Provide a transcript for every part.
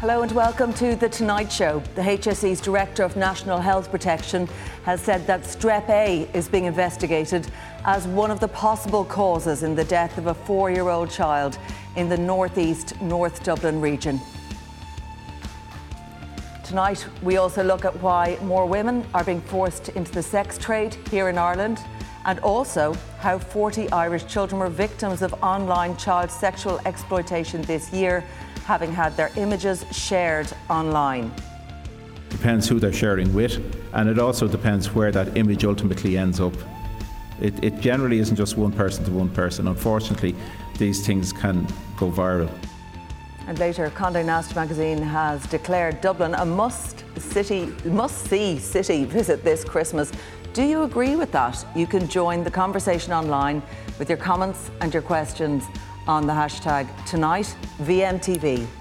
Hello and welcome to The Tonight Show. The HSE's Director of National Health Protection has said that Strep A is being investigated as one of the possible causes in the death of a four year old child in the northeast North Dublin region. Tonight, we also look at why more women are being forced into the sex trade here in Ireland and also how 40 Irish children were victims of online child sexual exploitation this year having had their images shared online. Depends who they're sharing with, and it also depends where that image ultimately ends up. It, it generally isn't just one person to one person. Unfortunately, these things can go viral. And later, Condé Nast magazine has declared Dublin a must city, must see city visit this Christmas. Do you agree with that? You can join the conversation online with your comments and your questions on the hashtag tonight VMTV.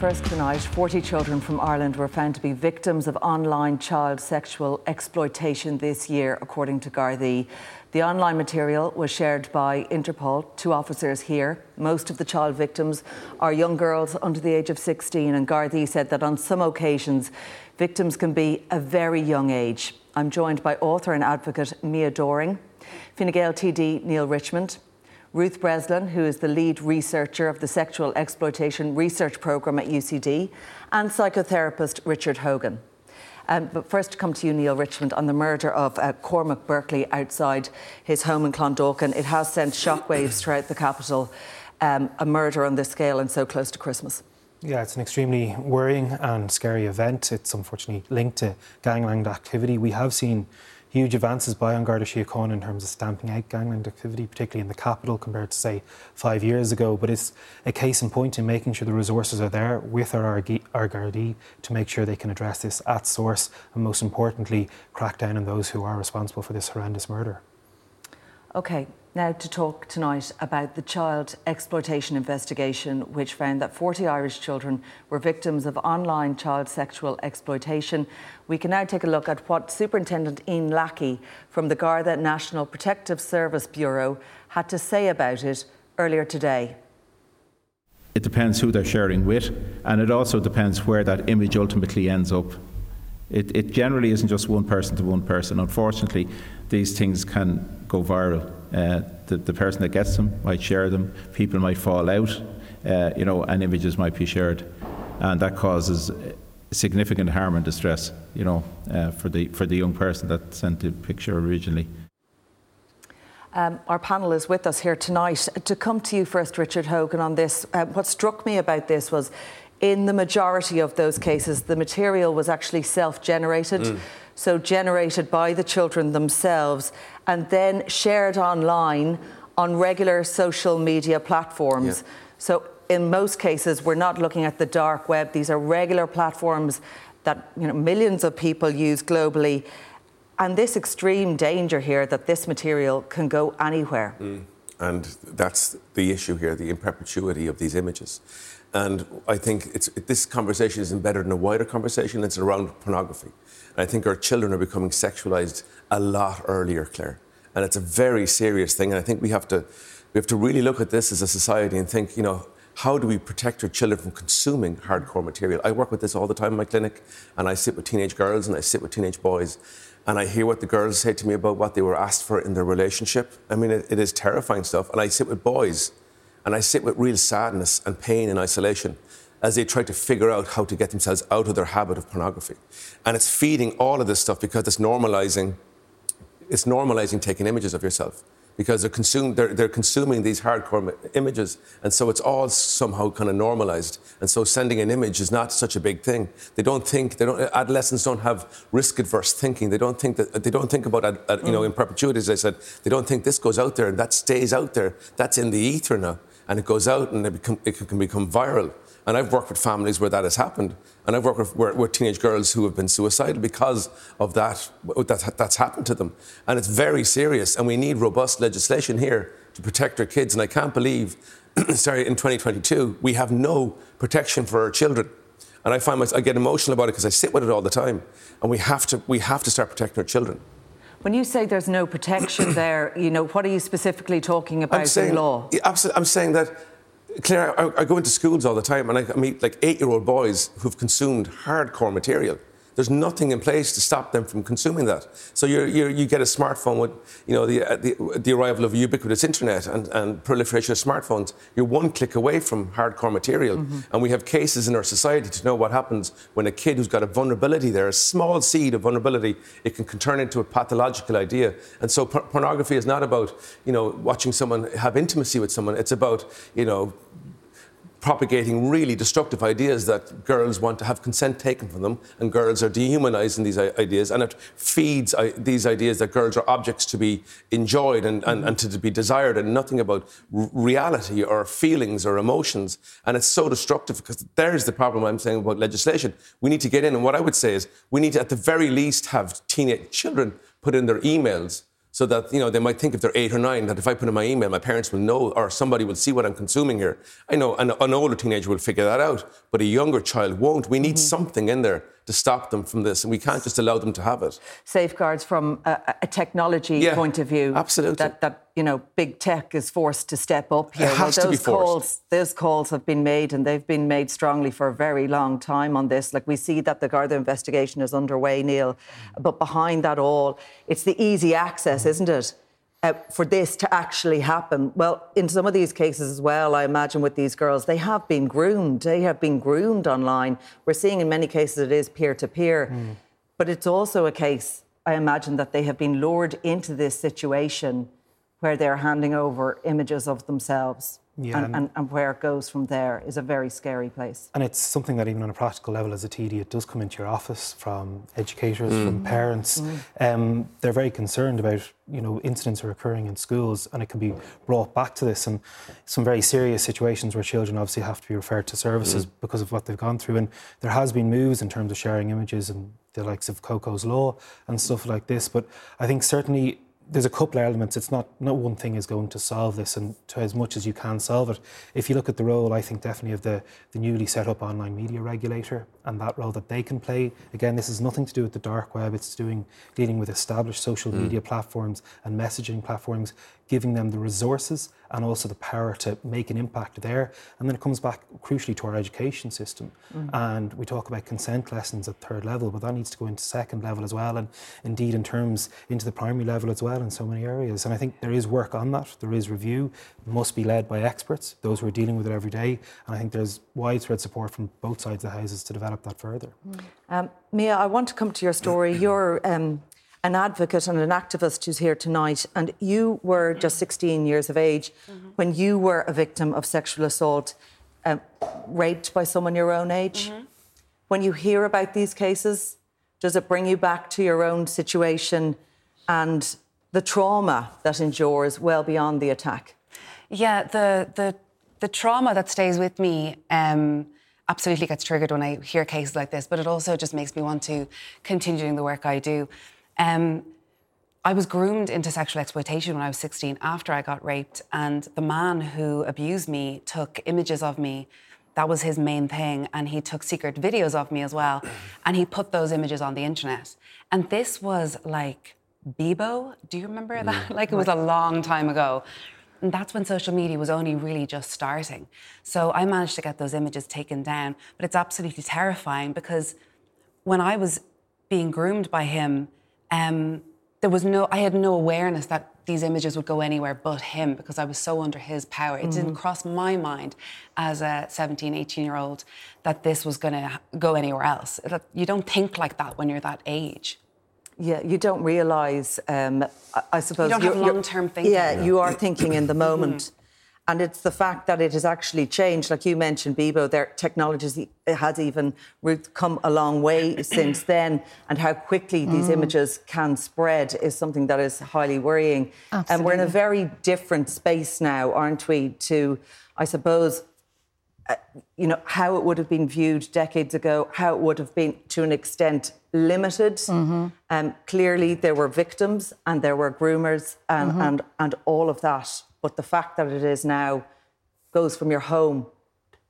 First tonight, 40 children from Ireland were found to be victims of online child sexual exploitation this year, according to Gardaí. The online material was shared by Interpol, two officers here. Most of the child victims are young girls under the age of 16, and Gardaí said that on some occasions, victims can be a very young age. I'm joined by author and advocate Mia Doring, Fine Gael TD Neale Richmond, Ruth Breslin, who is the lead researcher of the Sexual Exploitation Research Programme at UCD, and psychotherapist Richard Hogan. Um, but first, to come to you, Neale Richmond, on the murder of uh, Cormac Berkeley outside his home in Clondalkin. It has sent shockwaves throughout the capital. Um, a murder on this scale and so close to Christmas. Yeah, it's an extremely worrying and scary event. It's unfortunately linked to gangland activity. We have seen huge advances by An Garda in terms of stamping out gangland activity, particularly in the capital compared to, say, five years ago. But it's a case in point in making sure the resources are there with our, our Gardaí to make sure they can address this at source and, most importantly, crack down on those who are responsible for this horrendous murder. Okay, now to talk tonight about the child exploitation investigation, which found that 40 Irish children were victims of online child sexual exploitation. We can now take a look at what Superintendent Ian Lackey from the Garda National Protective Service Bureau had to say about it earlier today. It depends who they're sharing with, and it also depends where that image ultimately ends up. It, it generally isn't just one person to one person. Unfortunately, these things can go viral. Uh, the, the person that gets them might share them, people might fall out, uh, you know, and images might be shared. And that causes significant harm and distress, you know, uh, for, the, for the young person that sent the picture originally. Um, our panel is with us here tonight. To come to you first, Richard Hogan, on this, uh, what struck me about this was in the majority of those cases, the material was actually self generated. Mm so generated by the children themselves, and then shared online on regular social media platforms. Yeah. So in most cases, we're not looking at the dark web. These are regular platforms that you know, millions of people use globally. And this extreme danger here that this material can go anywhere. Mm. And that's the issue here, the imperpetuity of these images. And I think this conversation is embedded in a wider conversation. It's around pornography. And I think our children are becoming sexualized a lot earlier, Claire. And it's a very serious thing. And I think we have to, we have to really look at this as a society and think, you know, how do we protect our children from consuming hardcore material? I work with this all the time in my clinic, and I sit with teenage girls and I sit with teenage boys, and I hear what the girls say to me about what they were asked for in their relationship. I mean, it, it is terrifying stuff. And I sit with boys and I sit with real sadness and pain and isolation as they try to figure out how to get themselves out of their habit of pornography. And it's feeding all of this stuff because it's normalizing, it's normalizing taking images of yourself. because they're, consumed, they're, they're consuming these hardcore images. And so it's all somehow kind of normalized. And so sending an image is not such a big thing. They don't think, they don't, adolescents don't have risk adverse thinking. They don't think that, they don't think about, you know, in perpetuity, as I said, they don't think this goes out there and that stays out there. That's in the ether now. And it goes out and it, become, it can become viral. And I've worked with families where that has happened. And I've worked with, with, teenage girls who have been suicidal because of that, that, that's happened to them. And it's very serious. And we need robust legislation here to protect our kids. And I can't believe, sorry, in 2022, we have no protection for our children. And I find myself, I get emotional about it because I sit with it all the time. And we have to, we have to start protecting our children. When you say there's no protection there, you know, what are you specifically talking about saying, in law? Absolutely. I'm saying that Claire, I, I, go into schools all the time and I meet like eight year old boys who've consumed hardcore material. There's nothing in place to stop them from consuming that. So you're, you're, you get a smartphone with, you know, the, uh, the, the, arrival of ubiquitous internet and, and, proliferation of smartphones. You're one click away from hardcore material. Mm-hmm. And we have cases in our society to know what happens when a kid who's got a vulnerability there, a small seed of vulnerability, it can, can turn into a pathological idea. And so por- pornography is not about, you know, watching someone have intimacy with someone. It's about, you know, propagating really destructive ideas that girls want to have consent taken from them, and girls are dehumanizing these ideas, and it feeds these ideas that girls are objects to be enjoyed and, and, and to be desired, and nothing about reality or feelings or emotions. And it's so destructive because there's the problem I'm saying about legislation. We need to get in, and what I would say is we need to, at the very least, have teenage children put in their emails so that you know they might think if they're eight or nine that if I put in my email, my parents will know or somebody will see what I'm consuming here. I know an, an older teenager will figure that out, but a younger child won't. We need mm-hmm. something in there to stop them from this, and we can't just allow them to have it. Safeguards from a, a technology yeah, point of view. Absolutely. That, that you know, big tech is forced to step up here. It has well, those to be forced. calls, those calls have been made, and they've been made strongly for a very long time on this. Like we see that the Garda investigation is underway, Neale, but behind that all, it's the easy access, isn't it? Uh, for this to actually happen? Well, in some of these cases as well, I imagine with these girls, they have been groomed. They have been groomed online. We're seeing in many cases it is peer to peer, but it's also a case, I imagine, that they have been lured into this situation where they're handing over images of themselves. Yeah, and, and, and, where it goes from there is a very scary place. And it's something that, even on a practical level, as a TD, it does come into your office from educators, mm. from parents. Mm. Um, they're very concerned about, you know, incidents are occurring in schools, and it can be brought back to this, and some very serious situations where children obviously have to be referred to services mm. because of what they've gone through. And there has been moves in terms of sharing images and the likes of Coco's Law and stuff like this. But I think certainly there's a couple of elements. It's not no one thing is going to solve this, and to as much as you can solve it. If you look at the role, I think definitely of the the newly set up online media regulator and that role that they can play. Again, this is nothing to do with the dark web. It's doing dealing with established social mm. media platforms and messaging platforms, giving them the resources and also the power to make an impact there. And then it comes back crucially to our education system. Mm. And we talk about consent lessons at third level, but that needs to go into second level as well, and indeed in terms into the primary level as well in so many areas. And I think there is work on that. There is review. It must be led by experts, those who are dealing with it every day. And I think there's widespread support from both sides of the houses to develop that further. Mm. Um, Mia, I want to come to your story. You're um, an advocate and an activist who's here tonight, and you were just 16 years of age mm-hmm. when you were a victim of sexual assault, um, raped by someone your own age. Mm-hmm. When you hear about these cases, does it bring you back to your own situation and the trauma that endures well beyond the attack? Yeah, the the the trauma that stays with me. Um, absolutely gets triggered when I hear cases like this, but it also just makes me want to continue doing the work I do. Um, I was groomed into sexual exploitation when I was 16 after I got raped, and the man who abused me took images of me. That was his main thing, and he took secret videos of me as well, and he put those images on the internet. And this was like Bebo. Do you remember that? Mm. like it was a long time ago. And that's when social media was only really just starting. So I managed to get those images taken down, but it's absolutely terrifying because when I was being groomed by him, um, there was no, I had no awareness that these images would go anywhere but him because I was so under his power. It mm-hmm. didn't cross my mind as a 17, 18 year old that this was going to go anywhere else. You don't think like that when you're that age. Yeah, you don't realise. Um, I, I, suppose you don't have long-term thinking. Yeah, yeah, you are thinking in the moment. And it's the fact that it has actually changed. Like you mentioned, Bebo, their technology has even come a long way since then. And how quickly these mm. images can spread is something that is highly worrying. Absolutely. And we're in a very different space now, aren't we, to, I suppose, uh, you know, how it would have been viewed decades ago, how it would have been, to an extent, limited. Mm-hmm. Um, clearly, there were victims and there were groomers and, mm-hmm. and, and all of that. But the fact that it is now goes from your home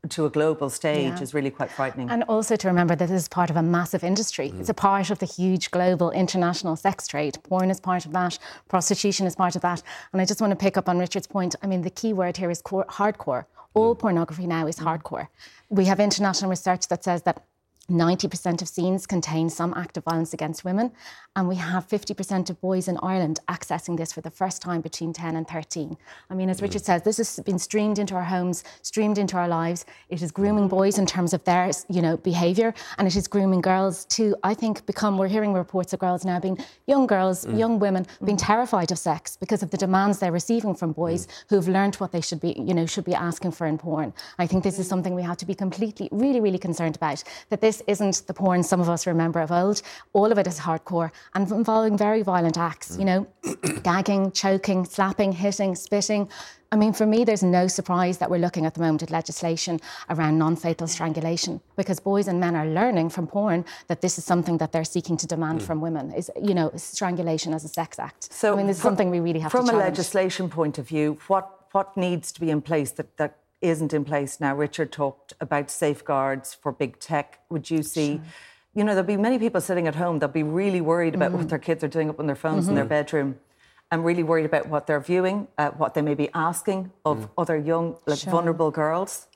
to a global stage yeah. is really quite frightening. And also to remember that this is part of a massive industry. Mm. It's a part of the huge global international sex trade. Porn is part of that, prostitution is part of that. And I just want to pick up on Richard's point. I mean, the key word here is core, hardcore. All mm. pornography now is hardcore. We have international research that says that 90% of scenes contain some act of violence against women, and we have 50% of boys in Ireland accessing this for the first time between 10 and 13. I mean, as mm. Richard says, this has been streamed into our homes, streamed into our lives. It is grooming boys in terms of their, you know, behaviour, and it is grooming girls to, I think, become. We're hearing reports of girls now being young girls, mm. young women being mm. terrified of sex because of the demands they're receiving from boys mm. who've learned what they should be, you know, should be asking for in porn. I think this is something we have to be completely, really, really concerned about. That this isn't the porn some of us remember of old. All of it is hardcore and involving very violent acts, you know, gagging, choking, slapping, hitting, spitting. I mean, for me, there's no surprise that we're looking at the moment at legislation around non fatal strangulation because boys and men are learning from porn that this is something that they're seeking to demand mm. from women is, you know, strangulation as a sex act. So, I mean, this is something we really have from to From a legislation point of view, what, what needs to be in place that, that isn't in place now. Richard talked about safeguards for big tech. Would you see? Sure. You know, there'll be many people sitting at home that'll be really worried about mm-hmm. what their kids are doing up on their phones mm-hmm. in their mm-hmm. bedroom. and really worried about what they're viewing, uh, what they may be asking of mm. other young, like sure. vulnerable girls,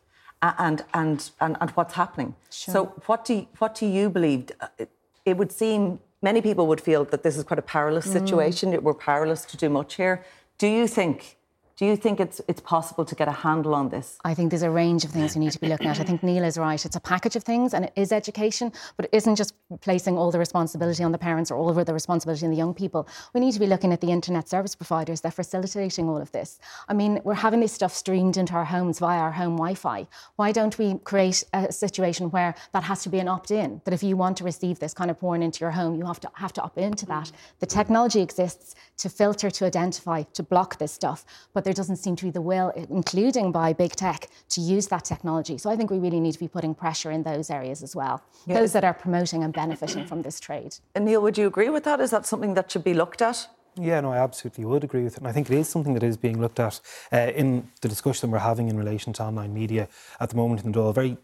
and, and and and what's happening. Sure. So, what do you, what do you believe? Uh, it would seem many people would feel that this is quite a powerless mm. situation. Mm. We're powerless to do much here. Do you think do you think it's it's possible to get a handle on this? I think there's a range of things we need to be looking at. I think Neale is right. It's a package of things and it is education, but it isn't just placing all the responsibility on the parents or all the responsibility on the young people. We need to be looking at the internet service providers that are facilitating all of this. I mean, we're having this stuff streamed into our homes via our home Wi-Fi. Why don't we create a situation where that has to be an opt-in? That if you want to receive this kind of porn into your home, you have to have to opt into that. The technology exists to filter, to identify, to block this stuff, but there doesn't seem to be the will, including by big tech, to use that technology. So I think we really need to be putting pressure in those areas as well, yeah. those that are promoting and benefiting from this trade. And Neale, would you agree with that? Is that something that should be looked at? Yeah, no, I absolutely would agree with it. And I think it is something that is being looked at uh, in the discussion we're having in relation to online media at the moment in the Dáil. Very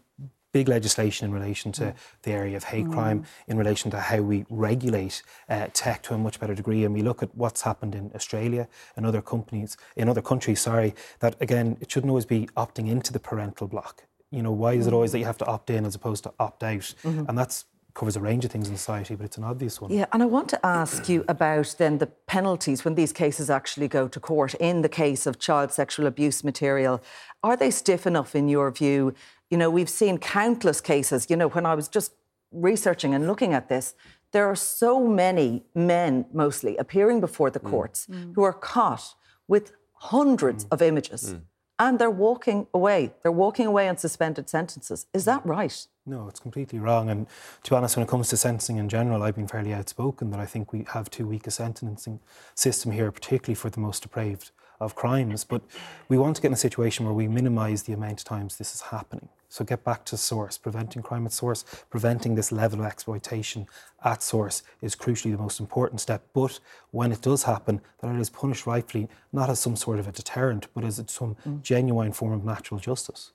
big legislation in relation to mm. the area of hate mm. crime, in relation to how we regulate uh, tech to a much better degree. And we look at what's happened in Australia and other companies, in other countries, sorry, that again, it shouldn't always be opting into the parental block. You know, why is it always that you have to opt in as opposed to opt out? Mm-hmm. And that's covers a range of things in society, but it's an obvious one. Yeah, and I want to ask you about then the penalties when these cases actually go to court. In the case of child sexual abuse material, are they stiff enough in your view? You know, we've seen countless cases. You know, when I was just researching and looking at this, there are so many men, mostly, appearing before the mm. courts mm. who are caught with hundreds mm. of images. Mm. And they're walking away. They're walking away on suspended sentences. Is that right? No, it's completely wrong. And to be honest, when it comes to sentencing in general, I've been fairly outspoken that I think we have too weak a sentencing system here, particularly for the most depraved of crimes. But we want to get in a situation where we minimise the amount of times this is happening. So get back to source. Preventing crime at source, preventing this level of exploitation at source is crucially the most important step. But when it does happen, that it is punished rightfully, not as some sort of a deterrent, but as some mm. genuine form of natural justice.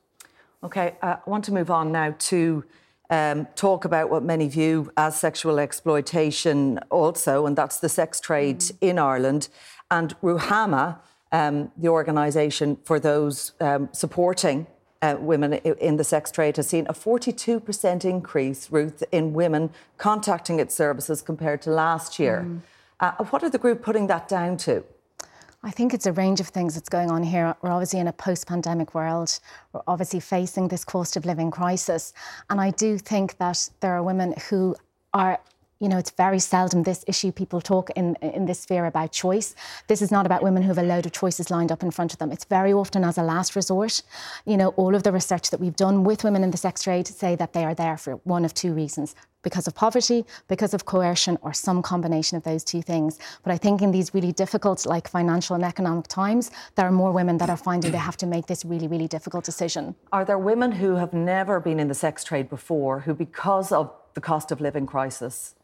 Okay, uh, I want to move on now to um, talk about what many view as sexual exploitation also, and that's the sex trade mm. in Ireland. And Ruhama um, the organisation for those um, supporting uh, women in the sex trade has seen a 42% increase, Ruth, in women contacting its services compared to last year. Mm. Uh, what are the group putting that down to? I think it's a range of things that's going on here. We're obviously in a post pandemic world. We're obviously facing this cost of living crisis. And I do think that there are women who are you know, it's very seldom this issue people talk in in this sphere about choice. This is not about women who have a load of choices lined up in front of them. It's very often as a last resort. You know, all of the research that we've done with women in the sex trade say that they are there for one of two reasons because of poverty, because of coercion, or some combination of those two things. But I think in these really difficult, like financial and economic times, there are more women that are finding they have to make this really, really difficult decision. Are there women who have never been in the sex trade before who, because of the cost of living crisis,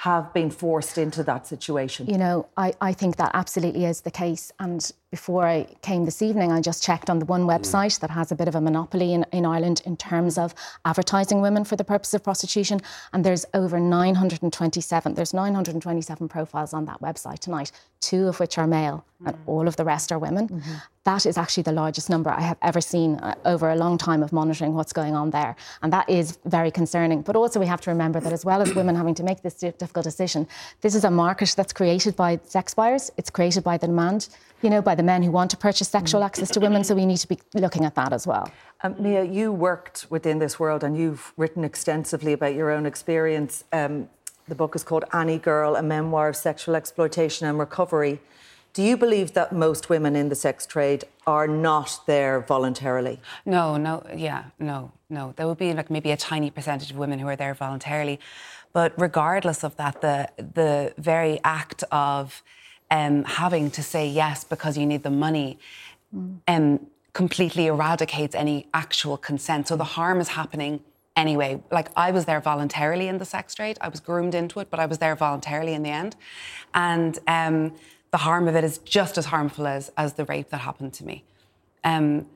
have been forced into that situation? You know, I, I think that absolutely is the case. And before I came this evening, I just checked on the one website that has a bit of a monopoly in, in Ireland in terms of advertising women for the purpose of prostitution. And there's over 927, there's 927 profiles on that website tonight, two of which are male, mm. and all of the rest are women. Mm-hmm. That is actually the largest number I have ever seen uh, over a long time of monitoring what's going on there. And that is very concerning. But also, we have to remember that as well as women having to make this difficult decision, this is a market that's created by sex buyers, it's created by the demand you know, by the men who want to purchase sexual access to women. So we need to be looking at that as well. Um, Mia, you worked within this world and you've written extensively about your own experience. Um, the book is called Any Girl, a memoir of sexual exploitation and recovery. Do you believe that most women in the sex trade are not there voluntarily? No, no, yeah, no, no. There would be like maybe a tiny percentage of women who are there voluntarily. But regardless of that, the the very act of um, having to say yes because you need the money mm. um, completely eradicates any actual consent. So the harm is happening anyway. Like I was there voluntarily in the sex trade. I was groomed into it, but I was there voluntarily in the end. And um, the harm of it is just as harmful as, as the rape that happened to me. Um,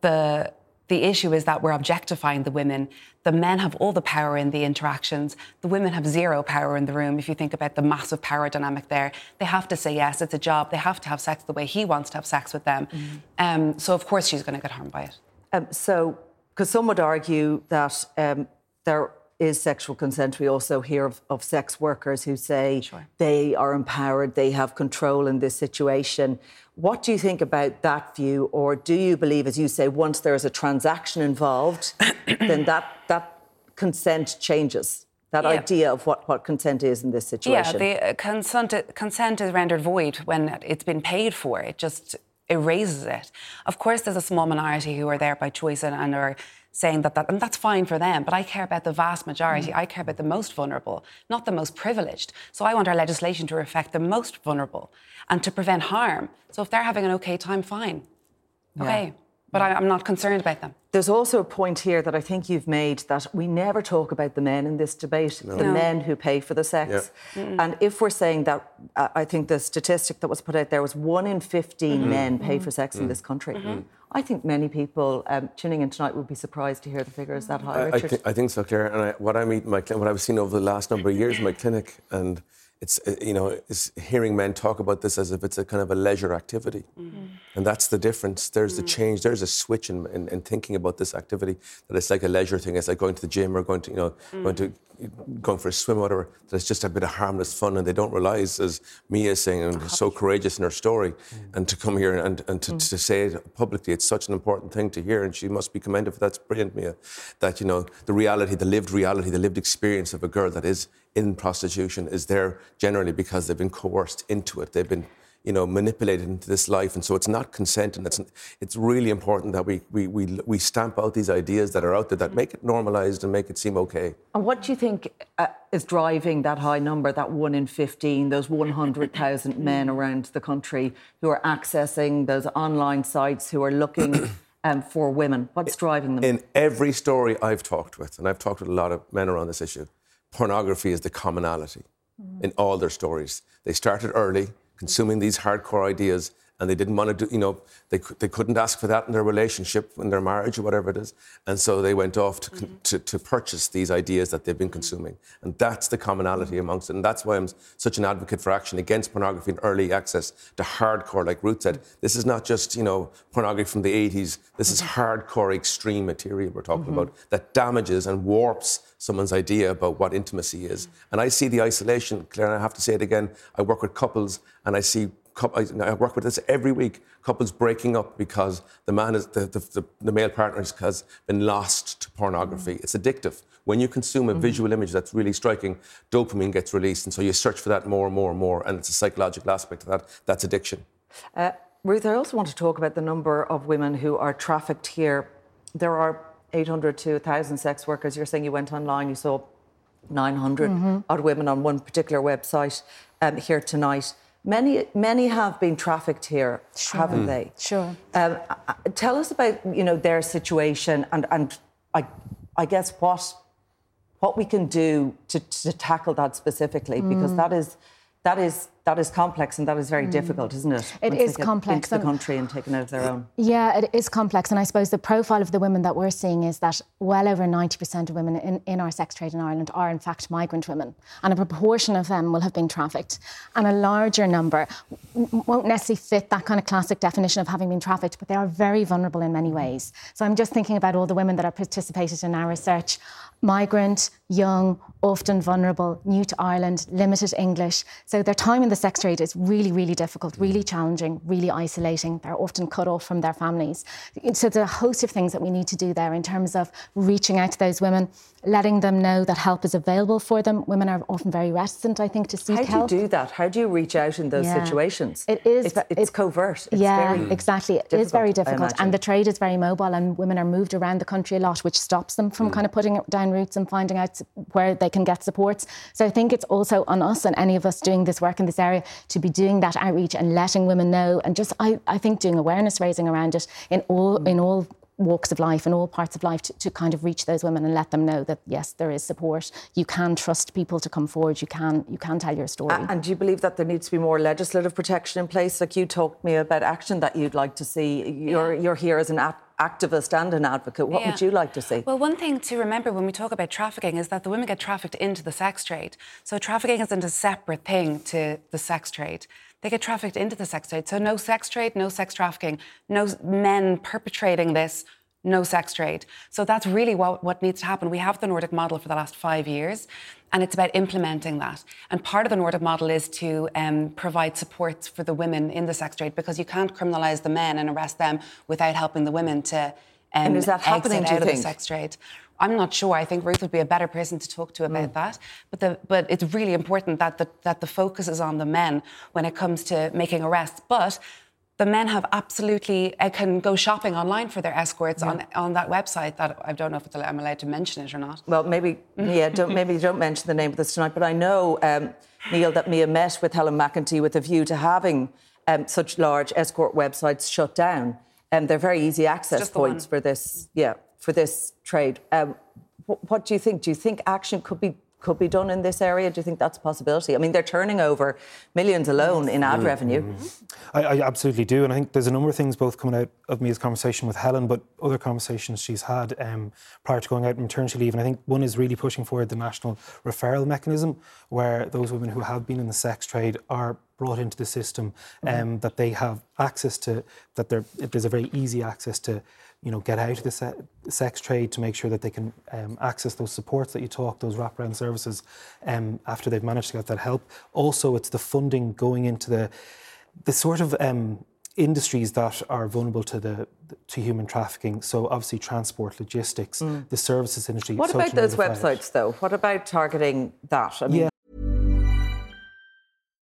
the the issue is that we're objectifying the women. The men have all the power in the interactions. The women have zero power in the room. If you think about the massive power dynamic there, they have to say yes, it's a job. They have to have sex the way he wants to have sex with them. Mm-hmm. Um, so, of course, she's going to get harmed by it. Um, so, because some would argue that um, there is sexual consent. We also hear of, of sex workers who say sure. they are empowered, they have control in this situation. What do you think about that view? Or do you believe, as you say, once there is a transaction involved, then that, that consent changes? That yeah. idea of what, what consent is in this situation. Yeah, the uh, consent, consent is rendered void when it's been paid for. It just erases it. Of course, there's a small minority who are there by choice and, and are saying that, that, and that's fine for them, but I care about the vast majority. Mm. I care about the most vulnerable, not the most privileged. So I want our legislation to reflect the most vulnerable and to prevent harm. So if they're having an okay time, fine. Okay. Yeah. But I, am not concerned about them. There's also a point here that I think you've made that we never talk about the men in this debate, no. the no. men who pay for the sex. Yeah. And if we're saying that, uh, I think the statistic that was put out there was one in 15 mm-hmm. men pay mm-hmm. for sex mm-hmm. in this country. I think many people um, tuning in tonight would be surprised to hear the figures that high. I, I, th- I think so, Claire. And I, what I meet my what I've seen over the last number of years in my clinic and it's uh, you know is hearing men talk about this as if it's a kind of a leisure activity mm-hmm. and that's the difference there's mm-hmm. a change there's a switch in, in, in, thinking about this activity that it's like a leisure thing it's like going to the gym or going to you know mm-hmm. going to going for a swim or whatever just a bit of harmless fun and they don't realize as Mia is saying and so courageous in her story mm. and to come here and, and to, mm. to say it publicly it's such an important thing to hear and she must be commended for that's brilliant Mia that you know the reality the lived reality the lived experience of a girl that is in prostitution is there generally because they've been coerced into it. They've been you know, manipulated into this life. And so it's not consent. And it's, it's really important that we, we, we, we stamp out these ideas that are out there that make it normalized and make it seem okay. And what do you think uh, is driving that high number, that one in 15, those 100,000 men around the country who are accessing those online sites, who are looking um, for women? What's driving them? In every story I've talked with, and I've talked with a lot of men around this issue, pornography is the commonality mm. in all their stories. They started early, consuming these hardcore ideas, and they didn't want to do, you know, they, they couldn't ask for that in their relationship, in their marriage, or whatever it is. And so they went off to, mm-hmm. to, to, purchase these ideas that they've been consuming. And that's the commonality amongst it. And that's why I'm such an advocate for action against pornography and early access to hardcore, like Ruth said. This is not just, you know, pornography from the 80s. This is mm-hmm. hardcore, extreme material we're talking mm-hmm. about that damages and warps someone's idea about what intimacy is. And I see the isolation, Claire, and I have to say it again. I work with couples and I see I work with this every week. Couples breaking up because the man is the, the, the, the male partner has been lost to pornography. It's addictive. When you consume a mm-hmm. visual image that's really striking, dopamine gets released, and so you search for that more and more and more, and it's a psychological aspect of that. That's addiction. Uh, Ruth, I also want to talk about the number of women who are trafficked here. There are 800 to 1,000 sex workers. You're saying you went online, you saw 900 mm-hmm. odd women on one particular website um, here tonight. Many, many have been trafficked here, sure. haven't they? Sure. Um, tell us about you know their situation and and I, I guess what what we can do to, to tackle that specifically mm. because that is that is that is complex and that is very mm. difficult, isn't it? It is complex. Into the country and taken out of their own. Yeah, it is complex. And I suppose the profile of the women that we're seeing is that well over 90% of women in, in our sex trade in Ireland are, in fact, migrant women. And a proportion of them will have been trafficked. And a larger number won't necessarily fit that kind of classic definition of having been trafficked, but they are very vulnerable in many ways. So I'm just thinking about all the women that have participated in our research migrant, young, often vulnerable, new to Ireland, limited English. So their time in the sex trade is really, really difficult, really challenging, really isolating. They're often cut off from their families. So there's a host of things that we need to do there in terms of reaching out to those women, letting them know that help is available for them. Women are often very reticent, I think, to seek help. How do you do that? How do you reach out in those yeah. situations? It is. It's, it's covert. It's yeah, exactly. It is very difficult. And the trade is very mobile, and women are moved around the country a lot, which stops them from mm. kind of putting down roots and finding out where they can get supports. So I think it's also on us and any of us doing this work in this area to be doing that outreach and letting women know and just I, I think doing awareness raising around it in all mm. in all walks of life and all parts of life to, to, kind of reach those women and let them know that yes there is support you can trust people to come forward you can you can tell your story and do you believe that there needs to be more legislative protection in place like you talked to me about action that you'd like to see you're yeah. you're here as an activist and an advocate. What yeah. would you like to see? Well, one thing to remember when we talk about trafficking is that the women get trafficked into the sex trade. So trafficking isn't a separate thing to the sex trade. They get trafficked into the sex trade. So no sex trade, no sex trafficking, no men perpetrating this no sex trade. So that's really what, what needs to happen. We have the Nordic model for the last five years, and it's about implementing that. And part of the Nordic model is to um, provide supports for the women in the sex trade because you can't criminalise the men and arrest them without helping the women to um, and is that happening, out of the sex trade. I'm not sure. I think Ruth would be a better person to talk to about mm. that. But the, but it's really important that the, that the focus is on the men when it comes to making arrests. But the men have absolutely uh, can go shopping online for their escorts yeah. on on that website. That I don't know if I'm allowed to mention it or not. Well, maybe yeah, don't, maybe don't mention the name of this tonight. But I know um, Neale that Mia met with Helen McEntee with a view to having um, such large escort websites shut down. And um, they're very easy access points for this. Yeah, for this trade. Um, what, what do you think? Do you think action could be could be done in this area? Do you think that's a possibility? I mean, they're turning over millions alone in ad mm-hmm. revenue. I, I, absolutely do. And I think there's a number of things both coming out of Mia's conversation with Helen, but other conversations she's had um, prior to going out on maternity leave. And I think one is really pushing forward the national referral mechanism, where those women who have been in the sex trade are brought into the system, um, mm-hmm. that they have access to, that there's a very easy access to you know, get out of the se- sex trade to make sure that they can um, access those supports that you talk, those wraparound services, um, after they've managed to get that help. Also, it's the funding going into the the sort of um, industries that are vulnerable to the to human trafficking. So obviously, transport, logistics, mm. the services industry. What about those websites, though? What about targeting that? I mean, yeah.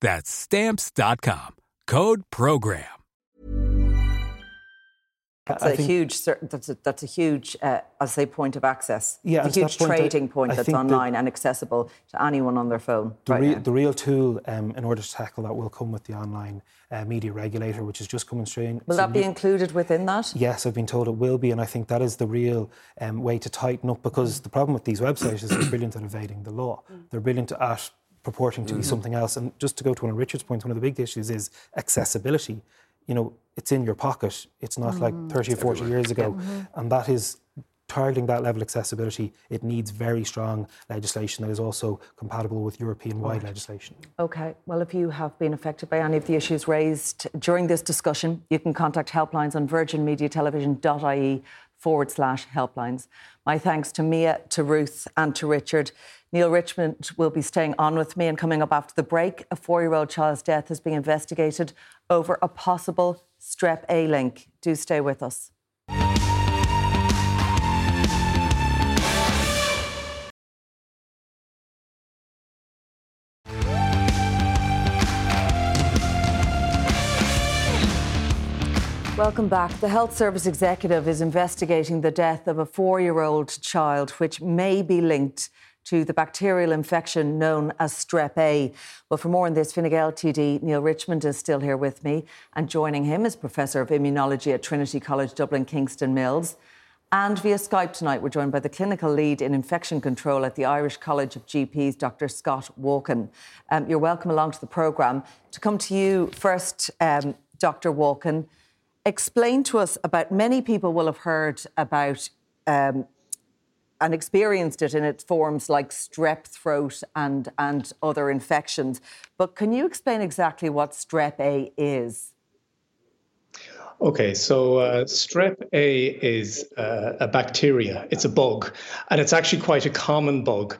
That's stamps.com. Code program. That's a huge. That's a, that's a huge. Uh, I'll say point of access. Yeah, it's a huge trading point that's online the, and accessible to anyone on their phone. The, right re- the real tool um, in order to tackle that will come with the online uh, media regulator, which is just coming straight in. Will so that be included within that? Yes, I've been told it will be, and I think that is the real um, way to tighten up because the problem with these websites is they're brilliant at evading the law. Mm. They're brilliant at purporting to mm-hmm. be something else. And just to go to one of Richard's points, one of the big issues is accessibility. You know, it's in your pocket. It's not mm-hmm. like 30 or 40 years ago. Mm-hmm. And that is targeting that level of accessibility, it needs very strong legislation that is also compatible with European wide right. legislation. Okay. Well, if you have been affected by any of the issues raised during this discussion, you can contact helplines on virginmediatelevision.ie forward slash helplines. My thanks to Mia, to Ruth, and to Richard. Neale Richmond will be staying on with me and coming up after the break. A four year old child's death is being investigated over a possible strep A link. Do stay with us. Welcome back. The Health Service Executive is investigating the death of a four year old child, which may be linked to the bacterial infection known as strep A. Well, for more on this, Fine Gael TD Neale Richmond is still here with me, and joining him is Professor of Immunology at Trinity College Dublin Kingston Mills. And via Skype tonight, we're joined by the clinical lead in infection control at the Irish College of GPs, Dr. Scott Walkin. Um, you're welcome along to the programme. To come to you first, um, Dr. Walkin, explain to us about many people will have heard about um, and experienced it in its forms like strep throat and, and other infections. But can you explain exactly what strep A is? Okay, so uh, strep A is uh, a bacteria. It's a bug, and it's actually quite a common bug.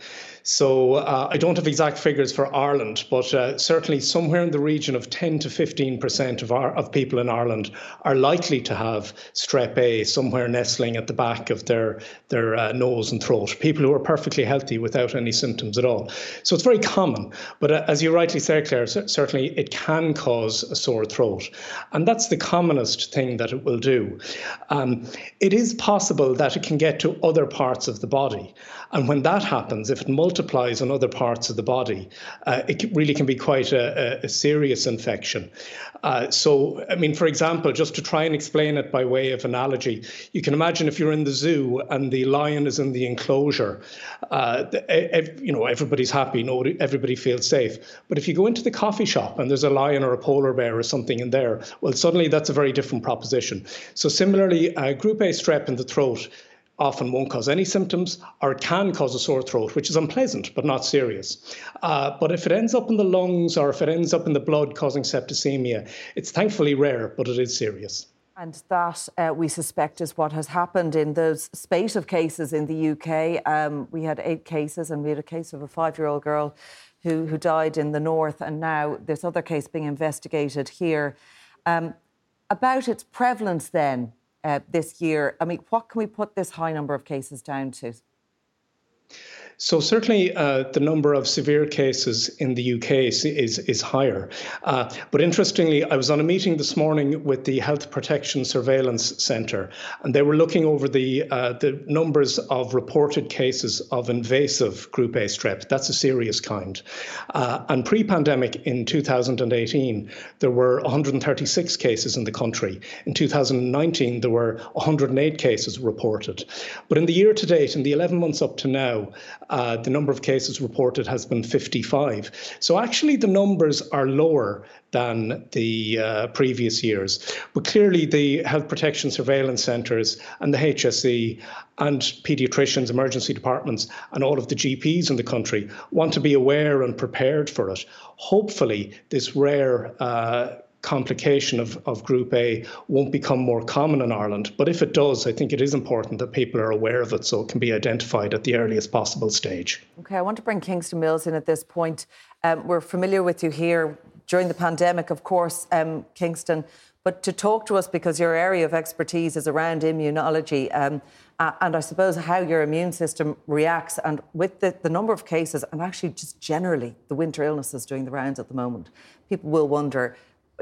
So uh, I don't have exact figures for Ireland, but uh, certainly somewhere in the region of 10 to 15 percent of our of people in Ireland are likely to have strep A somewhere nestling at the back of their their uh, nose and throat. People who are perfectly healthy without any symptoms at all. So it's very common. But uh, as you rightly say, Claire, certainly it can cause a sore throat, and that's the commonest thing that it will do. Um, it is possible that it can get to other parts of the body, and when that happens, if it multiplies on other parts of the body, uh, it really can be quite a, a serious infection. Uh, so, I mean, for example, just to try and explain it by way of analogy, you can imagine if you're in the zoo and the lion is in the enclosure, uh, you know, everybody's happy, nobody, everybody feels safe. But if you go into the coffee shop and there's a lion or a polar bear or something in there, well, suddenly that's a very different proposition. So, similarly, uh, group A strep in the throat often won't cause any symptoms, or it can cause a sore throat, which is unpleasant but not serious. Uh, but if it ends up in the lungs or if it ends up in the blood causing septicemia, it's thankfully rare, but it is serious. And that, uh, we suspect, is what has happened in those spate of cases in the UK. Um, we had eight cases, and we had a case of a five year old girl who, who died in the north, and now this other case being investigated here. Um, about its prevalence, then, uh, this year. I mean, what can we put this high number of cases down to? So certainly, uh, the number of severe cases in the UK is is, is higher. Uh, but interestingly, I was on a meeting this morning with the Health Protection Surveillance Centre, and they were looking over the uh, the numbers of reported cases of invasive Group A strep. That's a serious kind. Uh, and pre-pandemic in 2018, there were 136 cases in the country. In 2019, there were 108 cases reported. But in the year to date, in the 11 months up to now, uh, the number of cases reported has been 55. So actually, the numbers are lower than the uh, previous years. But clearly, the health protection surveillance centres and the HSE and paediatricians, emergency departments, and all of the GPs in the country want to be aware and prepared for it. Hopefully, this rare uh, complication of, of Group A won't become more common in Ireland. But if it does, I think it is important that people are aware of it so it can be identified at the earliest possible stage. Okay, I want to bring Kingston Mills in at this point. Um, we're familiar with you here during the pandemic, of course, um, Kingston, but to talk to us because your area of expertise is around immunology. Um, and I suppose how your immune system reacts, and with the, the number of cases, and actually just generally the winter illnesses doing the rounds at the moment, people will wonder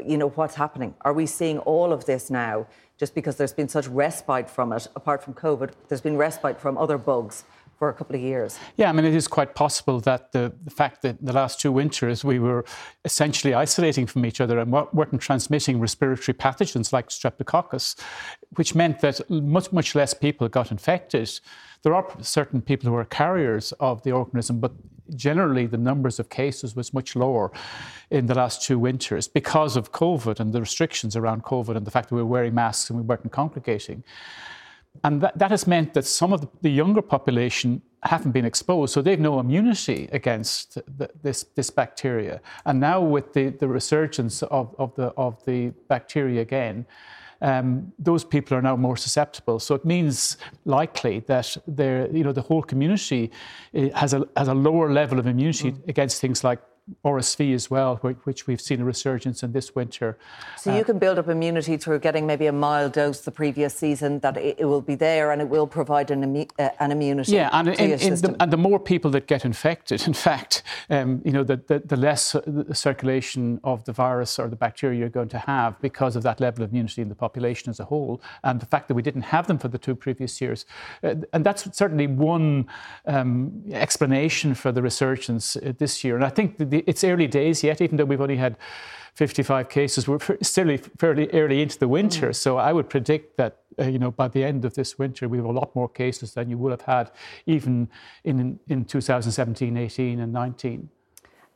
you know, what's happening? Are we seeing all of this now just because there's been such respite from it, apart from COVID? There's been respite from other bugs for a couple of years. Yeah, I mean, it is quite possible that the, the fact that the last two winters we were essentially isolating from each other and weren't transmitting respiratory pathogens like streptococcus, which meant that much, much less people got infected. There are certain people who are carriers of the organism, but generally the numbers of cases was much lower in the last two winters because of COVID and the restrictions around COVID and the fact that we were wearing masks and we weren't congregating. And that, that has meant that some of the, younger population haven't been exposed, so they've no immunity against the, this, this bacteria. And now, with the, the resurgence of, of, the, of the bacteria again, um, those people are now more susceptible. So it means likely that you know, the whole community eh, has a, has a lower level of immunity mm. against things like RSV as well, which we've seen a resurgence in this winter. So you uh, can build up immunity through getting maybe a mild dose the previous season, that it, will be there and it will provide an, uh, an immunity. Yeah, and, in, in the, and the more people that get infected, in fact, um, you know, the, the, the less the circulation of the virus or the bacteria you're going to have because of that level of immunity in the population as a whole, and the fact that we didn't have them for the two previous years. Uh, and that's certainly one um, explanation for the resurgence uh, this year. And I think the, it's early days yet, even though we've only had 55 cases. We're still fairly early into the winter, mm. so I would predict that uh, you know by the end of this winter we have a lot more cases than you would have had even in in 2017, 18, and 19.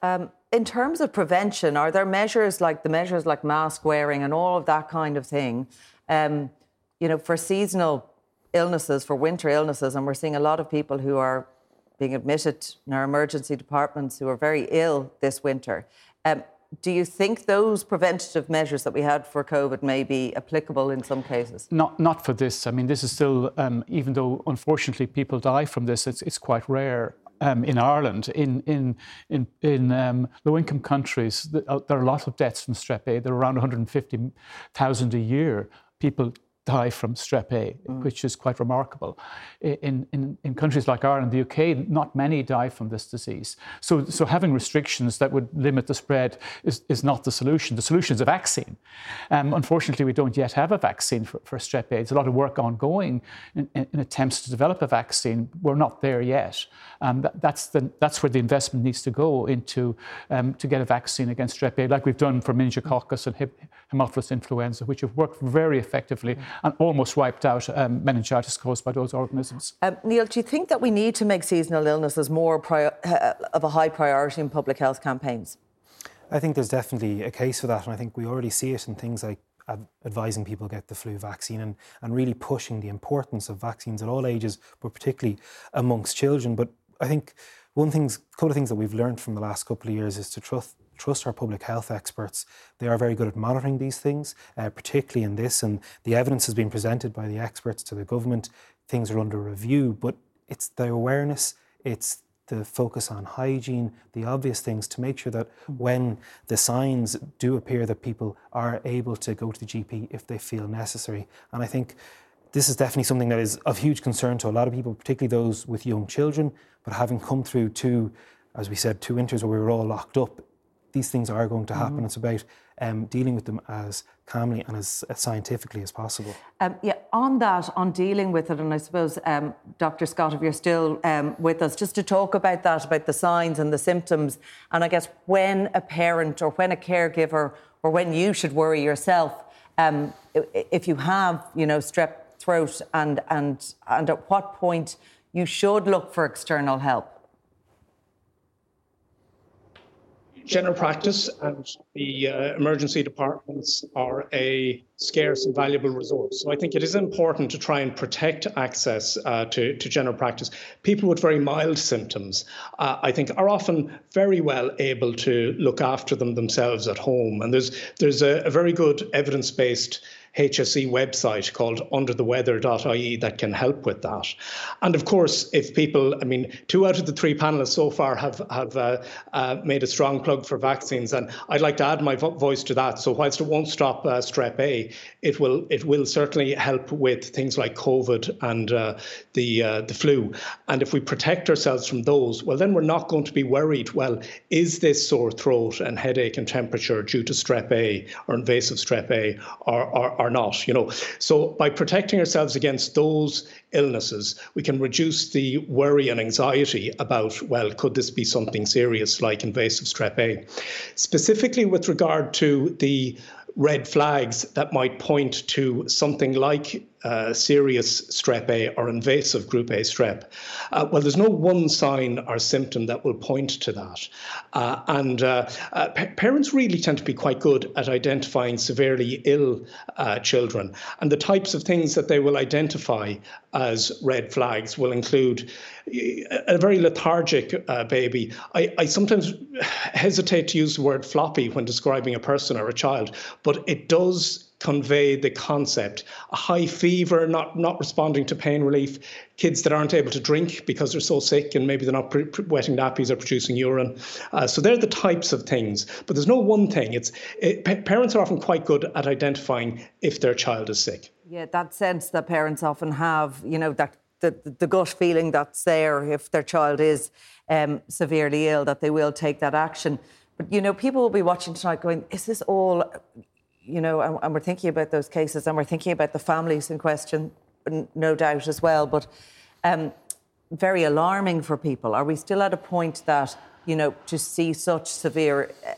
Um, in terms of prevention, are there measures like the measures like mask wearing and all of that kind of thing? Um, you know, for seasonal illnesses, for winter illnesses, and we're seeing a lot of people who are being admitted in our emergency departments who are very ill this winter. Um, do you think those preventative measures that we had for COVID may be applicable in some cases? Not, not for this. I mean, this is still, um, even though unfortunately people die from this, it's, it's quite rare. Um, in Ireland, in in in, in um, low-income countries, uh, there are a lot of deaths from strep A. There are around 150,000 a year. People die from strep A, mm. which is quite remarkable. In, in, in countries like Ireland, the UK, not many die from this disease. So, so having restrictions that would limit the spread is, is not the solution. The solution is a vaccine. Um, unfortunately, we don't yet have a vaccine for, for strep A. There's a lot of work ongoing in, in, in, attempts to develop a vaccine. We're not there yet. Um, that, that's, the, that's where the investment needs to go into um, to get a vaccine against strep A, like we've done for meningococcus and Haemophilus influenza, which have worked very effectively and almost wiped out um, meningitis caused by those organisms. Um, Neale, do you think that we need to make seasonal illnesses more prior- uh, of a high priority in public health campaigns? I think there's definitely a case for that, and I think we already see it in things like advising people get the flu vaccine and, and really pushing the importance of vaccines at all ages, but particularly amongst children. But I think one things, couple of things that we've learned from the last couple of years is to trust trust our public health experts. They are very good at monitoring these things, uh, particularly in this. And the evidence has been presented by the experts to the government. Things are under review, but it's the awareness, it's the focus on hygiene, the obvious things to make sure that when the signs do appear that people are able to go to the GP if they feel necessary. And I think this is definitely something that is of huge concern to a lot of people, particularly those with young children. But having come through two, as we said, two winters where we were all locked up, these things are going to happen. Mm-hmm. It's about um, dealing with them as calmly and as, as scientifically as possible. Um, yeah, on that, on dealing with it, and I suppose, um, Dr. Scott, if you're still um, with us, just to talk about that, about the signs and the symptoms, and I guess when a parent or when a caregiver or when you should worry yourself, um, if you have, you know, strep throat, and and and at what point you should look for external help. General practice and the uh, emergency departments are a scarce and valuable resource. So I think it is important to try and protect access uh, to, to general practice. People with very mild symptoms, uh, I think, are often very well able to look after them themselves at home. And there's there's a, a very good evidence-based HSE website called undertheweather.ie that can help with that. And of course, if people, I mean, two out of the three panelists so far have have uh, uh, made a strong plug for vaccines, and I'd like to add my vo- voice to that. So whilst it won't stop uh, strep A, it will it will certainly help with things like COVID and uh, the uh, the flu. And if we protect ourselves from those, well, then we're not going to be worried. Well, is this sore throat and headache and temperature due to strep A or invasive strep A or, or or not. You know, so by protecting ourselves against those illnesses, we can reduce the worry and anxiety about well, could this be something serious like invasive strep A? Specifically with regard to the red flags that might point to something like uh, serious strep A or invasive group A strep? Uh, well, there's no one sign or symptom that will point to that. Uh, and uh, uh, pa- parents really tend to be quite good at identifying severely ill children. And the types of things that they will identify as red flags will include a very lethargic baby. I, I sometimes hesitate to use the word floppy when describing a person or a child, but it does convey the concept. A high fever, not not responding to pain relief, kids that aren't able to drink because they're so sick and maybe they're not pre- pre- wetting nappies or producing urine. Uh, so they're the types of things. But there's no one thing. It's it, pa- parents are often quite good at identifying if their child is sick. Yeah, that sense that parents often have, you know, that the, the gut feeling that's there if their child is um, severely ill, that they will take that action. But you know, people will be watching tonight, going, "Is this all you know, and, and, we're thinking about those cases and we're thinking about the families in question, no doubt as well. But um, very alarming for people. Are we still at a point that, you know, to see such severe uh,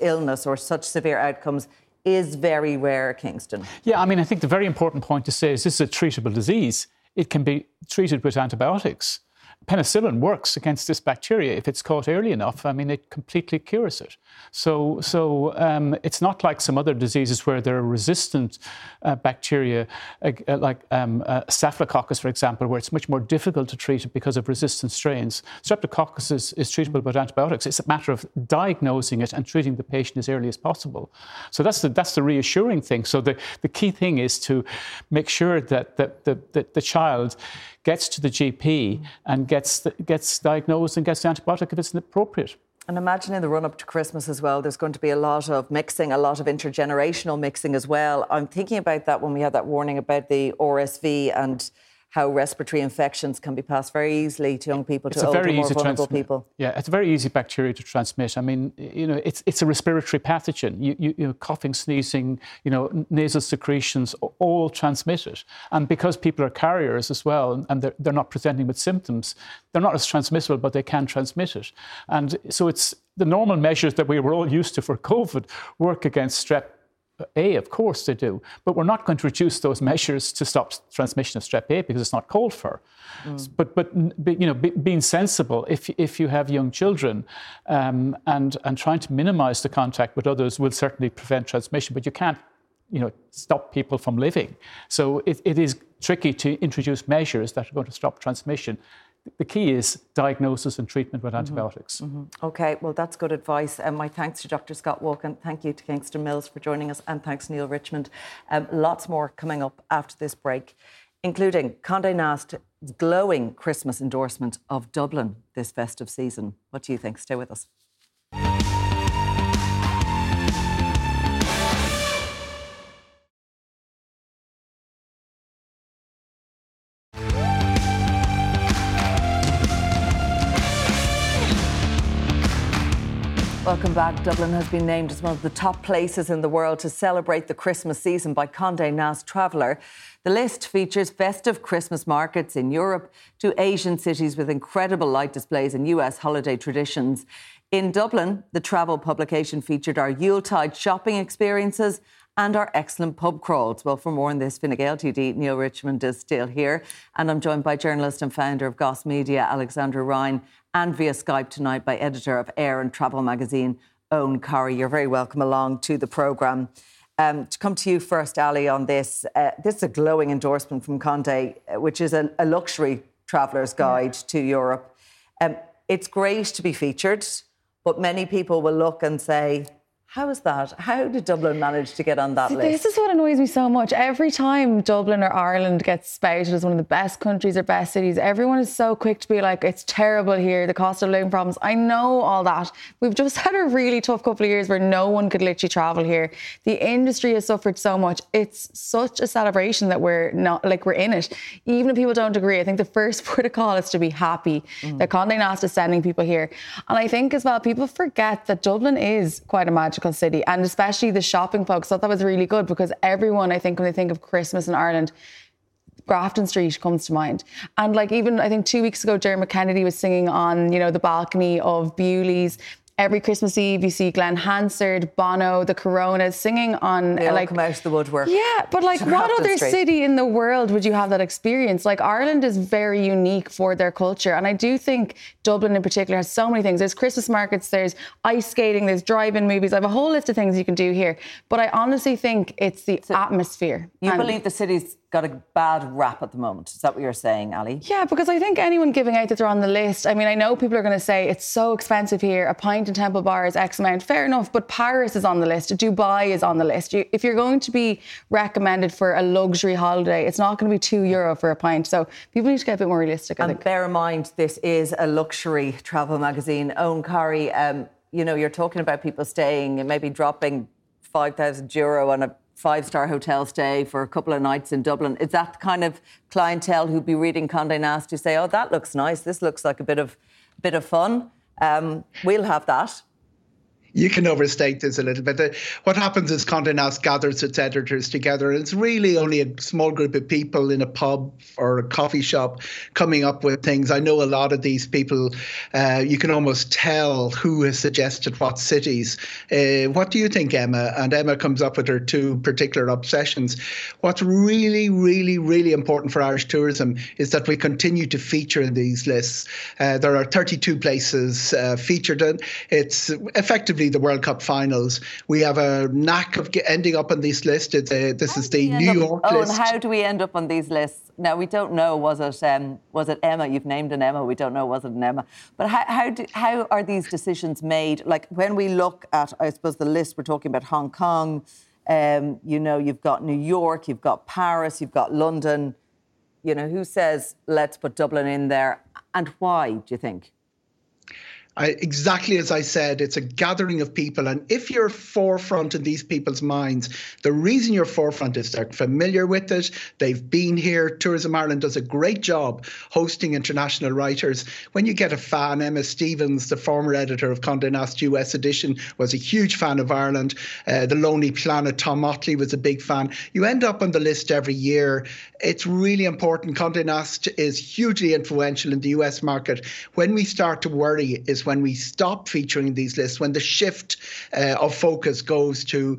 illness or such severe outcomes is very rare, Kingston? Yeah, I mean, I think the very important point to say is this is a treatable disease. It can be treated with antibiotics penicillin works against this bacteria if it's caught early enough. I mean, it completely cures it. So, so um, it's not like some other diseases where there are resistant uh, bacteria, uh, like um, uh, Staphylococcus, for example, where it's much more difficult to treat it because of resistant strains. Streptococcus is, is treatable with antibiotics. It's a matter of diagnosing it and treating the patient as early as possible. So that's the, that's the reassuring thing. So the, the key thing is to make sure that the, the, the, the child gets to the GP and gets, gets diagnosed and gets the antibiotic if it's appropriate. And imagine in the run up to Christmas as well, there's going to be a lot of mixing, a lot of intergenerational mixing as well. I'm thinking about that when we had that warning about the RSV and how respiratory infections can be passed very easily to young people, it's to older, more vulnerable people. Yeah, it's a very easy bacteria to transmit. I mean, you know, it's it's a respiratory pathogen. You, you, you know, coughing, sneezing, you know, nasal secretions, all transmit it. And because people are carriers as well, and they're, they're not presenting with symptoms, they're not as transmissible, but they can transmit it. And so it's the normal measures that we were all used to for COVID work against strep a, of course they do, but we're not going to reduce those measures to stop transmission of strep A because it's not called for. Mm. But, but, you know, be, being sensible, if, if you have young children um, and, and trying to minimize the contact with others will certainly prevent transmission, but you can't you know, stop people from living. So it, it is tricky to introduce measures that are going to stop transmission the key is diagnosis and treatment with mm-hmm. antibiotics. Mm-hmm. Okay, well, that's good advice. And um, my thanks to Dr. Scott Walkin. Thank you to Kingston Mills for joining us, and thanks Neale Richmond. Um, lots more coming up after this break, including Condé Nast's glowing Christmas endorsement of Dublin this festive season. What do you think? Stay with us. Welcome back. Dublin has been named as one of the top places in the world to celebrate the Christmas season by Condé Nast Traveller. The list features festive Christmas markets in Europe to Asian cities with incredible light displays and US holiday traditions. In Dublin, the travel publication featured our Yuletide shopping experiences and our excellent pub crawls. Well, for more on this, Fine Gael TD, Neale Richmond is still here. And I'm joined by journalist and founder of Goss Media, Alexandra Ryan and via Skype tonight by editor of Air and Travel magazine, Eoin Corry. You're very welcome along to the programme. Um, to come to you first, Ali, on this, uh, this is a glowing endorsement from Condé, uh, which is a, a luxury traveller's guide yeah. to Europe. Um, it's great to be featured, but many people will look and say, how is that? How did Dublin manage to get on that See, list? This is what annoys me so much. Every time Dublin or Ireland gets spouted as one of the best countries or best cities, everyone is so quick to be like, it's terrible here, the cost of living problems. I know all that. We've just had a really tough couple of years where no one could literally travel here. The industry has suffered so much. It's such a celebration that we're not like we're in it. Even if people don't agree, I think the first protocol is to be happy mm. that Condé Nast is sending people here. And I think as well, people forget that Dublin is quite a magic magical city. And especially the shopping folks thought that was really good because everyone, I think, when they think of Christmas in Ireland, Grafton Street comes to mind. And like even I think two weeks ago, Dermot Kennedy was singing on, you know, the balcony of Bewley's every Christmas Eve you see Glen Hansard, Bono, the Coronas singing on they like come out of the woodwork. Yeah, but like what other city in the world would you have that experience? Like Ireland is very unique for their culture, and I do think Dublin in particular has so many things. There's Christmas markets, there's ice skating, there's drive-in movies. I have a whole list of things you can do here, but I honestly think it's the so atmosphere. You believe the city's got a bad rap at the moment. Is that what you're saying, Ali? Yeah, because I think anyone giving out that they're on the list, I mean, I know people are going to say it's so expensive here. A pint in Temple Bar is X amount. Fair enough, but Paris is on the list. Dubai is on the list. You, if you're going to be recommended for a luxury holiday, it's not going to be two euro for a pint. So people need to get a bit more realistic. I and think. bear in mind, this is a luxury travel magazine. Eoin Corry, um, you know, you're talking about people staying and maybe dropping 5,000 euro on a five star hotel stay for a couple of nights in Dublin. Is that kind of clientele who'd be reading Condé Nast who say, oh, that looks nice, this looks like a bit of, bit of fun? Um, we'll have that you can overstate this a little bit. What happens is Condé Nast gathers its editors together, and it's really only a small group of people in a pub or a coffee shop coming up with things. I know a lot of these people. Uh, you can almost tell who has suggested what cities. Uh, what do you think, Emma? And Emma comes up with her two particular obsessions. What's really, really, really important for Irish tourism is that we continue to feature in these lists. Uh, there are 32 places uh, featured in. It's effectively the World Cup finals. We have a knack of ending up on this list. It's a, this how is the New York up, list. Oh, and how do we end up on these lists? Now we don't know. Was it um, was it Emma? You've named an Emma. We don't know. Was it an Emma? But how how, do, how are these decisions made? Like when we look at, I suppose the list we're talking about Hong Kong. Um, you know, you've got New York, you've got Paris, you've got London. You know, who says let's put Dublin in there, and why? Do you think? I, exactly as I said, it's a gathering of people. And if you're forefront in these people's minds, the reason you're forefront is they're familiar with it. They've been here. Tourism Ireland does a great job hosting international writers. When you get a fan, Emma Stevens, the former editor of Condé Nast US edition, was a huge fan of Ireland. Uh, the Lonely Planet, Tom Ottley was a big fan. You end up on the list every year. It's really important. Condé Nast is hugely influential in the US market. When we start to worry is when we stop featuring these lists, when the shift uh, of focus goes to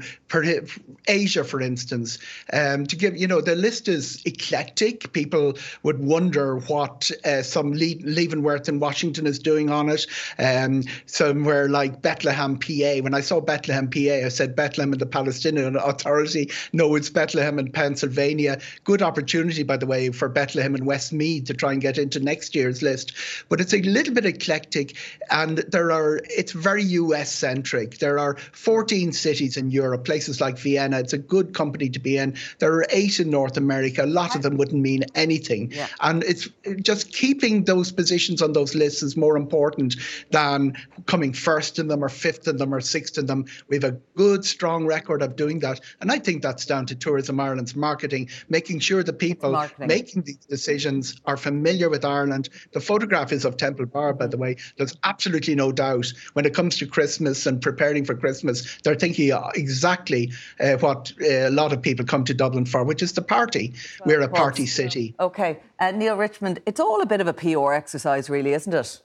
Asia, for instance, um, to give, you know, the list is eclectic. People would wonder what uh, some Le- Leavenworth in Washington is doing on it. Um, somewhere like Bethlehem, PA. When I saw Bethlehem, PA, I said Bethlehem and the Palestinian Authority. No, it's Bethlehem in Pennsylvania. Good opportunity, by the way, for Bethlehem and Westmeath to try and get into next year's list. But it's a little bit eclectic and there are it's very US centric. There are 14 cities in Europe, places like Vienna. It's a good company to be in. There are eight in North America. A lot of them wouldn't mean anything, yeah. and it's just keeping those positions on those lists is more important than coming first in them or fifth in them or sixth in them. We have a good, strong record of doing that, and I think that's down to Tourism Ireland's marketing, making sure the people making these decisions are familiar with Ireland. The photograph is of Temple Bar, by the way. There's absolutely absolutely no doubt when it comes to Christmas and preparing for Christmas, they're thinking exactly uh, what uh, a lot of people come to Dublin for, which is the party. Well, We're a party city. Okay. Uh, Neale Richmond, it's all a bit of a PR exercise, really, isn't it?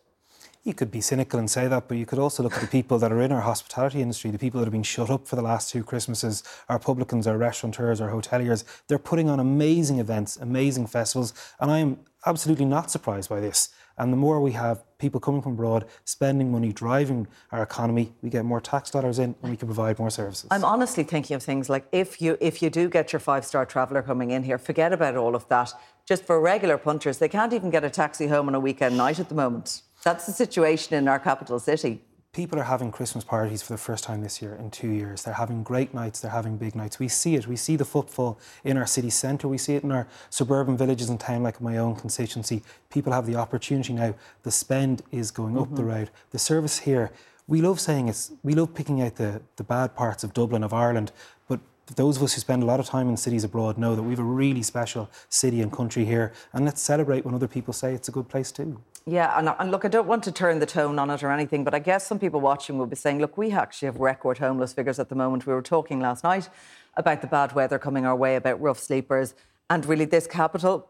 You could be cynical and say that, but you could also look at the people that are in our hospitality industry, the people that have been shut up for the last two Christmases, our publicans, our restaurateurs, our hoteliers. They're putting on amazing events, amazing festivals, and I am absolutely not surprised by this. And the more we have people coming from abroad, spending money, driving our economy, we get more tax dollars in and we can provide more services. I'm honestly thinking of things like if you if you do get your five-star traveller coming in here, forget about all of that. Just for regular punters, they can't even get a taxi home on a weekend night at the moment. That's the situation in our capital city people are having Christmas parties for the first time this year in two years. They're having great nights, they're having big nights. We see it. We see the footfall in our city centre, we see it in our suburban villages and town, like my own constituency. People have the opportunity now. The spend is going up mm-hmm. the road. The service here, we love saying it's, we love picking out the, the bad parts of Dublin, of Ireland, but those of us who spend a lot of time in cities abroad know that we have a really special city and country here. And let's celebrate when other people say it's a good place too. Yeah, and, and, look, I don't want to turn the tone on it or anything, but I guess some people watching will be saying, look, we actually have record homeless figures at the moment. We were talking last night about the bad weather coming our way, about rough sleepers, and really this capital,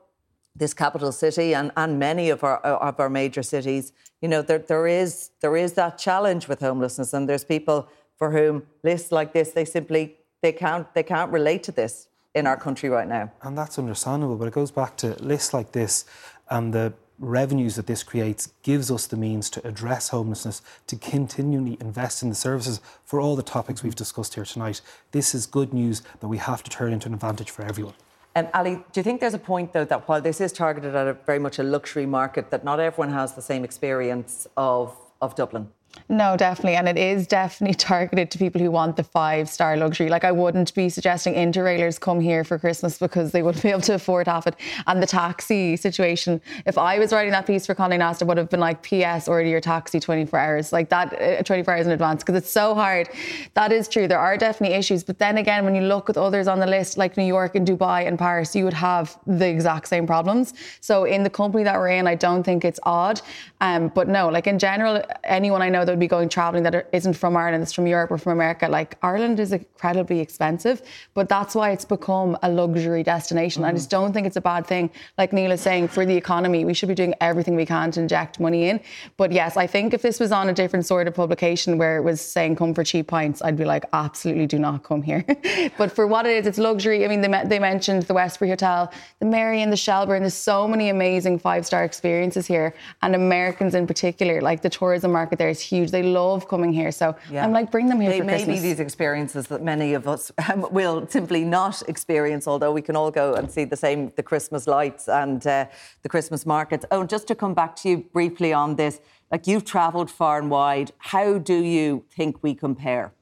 this capital city, and, and many of our uh, of our major cities, you know, there there is there is that challenge with homelessness, and there's people for whom lists like this they simply they can't they can't relate to this in our country right now. And that's understandable, but it goes back to lists like this and the revenues that this creates gives us the means to address homelessness, to continually invest in the services for all the topics we've discussed here tonight. This is good news that we have to turn into an advantage for everyone. Um, Ali, do you think there's a point, though, that while this is targeted at a very much a luxury market, that not everyone has the same experience of, of Dublin? No, definitely. And it is definitely targeted to people who want the five star luxury. Like, I wouldn't be suggesting interrailers come here for Christmas because they wouldn't be able to afford half it. And the taxi situation, if I was writing that piece for Condé Nast, it would have been like, P.S., order your taxi 24 hours, like that, uh, 24 hours in advance, because it's so hard. That is true. There are definitely issues. But then again, when you look at others on the list, like New York and Dubai and Paris, you would have the exact same problems. So, in the company that we're in, I don't think it's odd. Um, but no, like in general, anyone I know that would be going traveling that isn't from Ireland, it's from Europe or from America. Like Ireland is incredibly expensive, but that's why it's become a luxury destination. Mm-hmm. I just don't think it's a bad thing. Like Neale is saying, for the economy, we should be doing everything we can to inject money in. But yes, I think if this was on a different sort of publication where it was saying come for cheap pints, I'd be like, absolutely do not come here. but for what it is, it's luxury. I mean, they, they mentioned the Westbury Hotel, the Merrion, the Shelburne. There's so many amazing five star experiences here, and Americans in particular. Like the tourism market there is huge. They love coming here. So yeah. I'm like, bring them here they for may Christmas. be these experiences that many of us um, will simply not experience, although we can all go and see the same, the Christmas lights and uh, the Christmas markets. Oh, just to come back to you briefly on this, like you've travelled far and wide. How do you think we compare?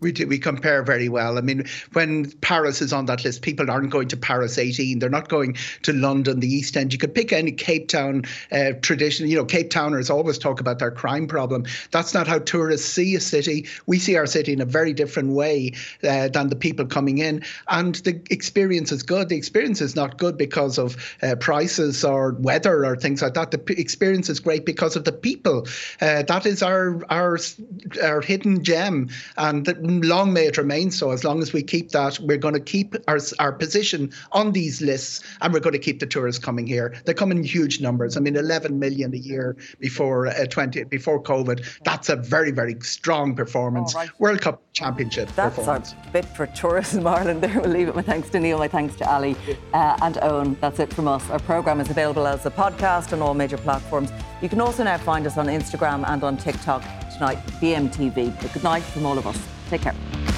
We do, we compare very well. I mean, when Paris is on that list, people aren't going to Paris 18. They're not going to London, the East End. You could pick any Cape Town uh, tradition. You know, Cape Towners always talk about their crime problem. That's not how tourists see a city. We see our city in a very different way uh, than the people coming in. And the experience is good. The experience is not good because of uh, prices or weather or things like that. The p- experience is great because of the people. Uh, that is our our our hidden gem. And the, long may it remain so. As long as we keep that, we're going to keep our, our position on these lists and we're going to keep the tourists coming here. They come in huge numbers. I mean, 11 million a year before uh, 20 before COVID. That's a very, very strong performance. Right. World Cup Championship That's performance. a bit for Tourism Ireland there. We'll leave it. My thanks to Neale, my thanks to Ali uh, and Eoin. That's it from us. Our programme is available as a podcast on all major platforms. You can also now find us on Instagram and on TikTok tonight, VMTV. But good night from all of us. Take care.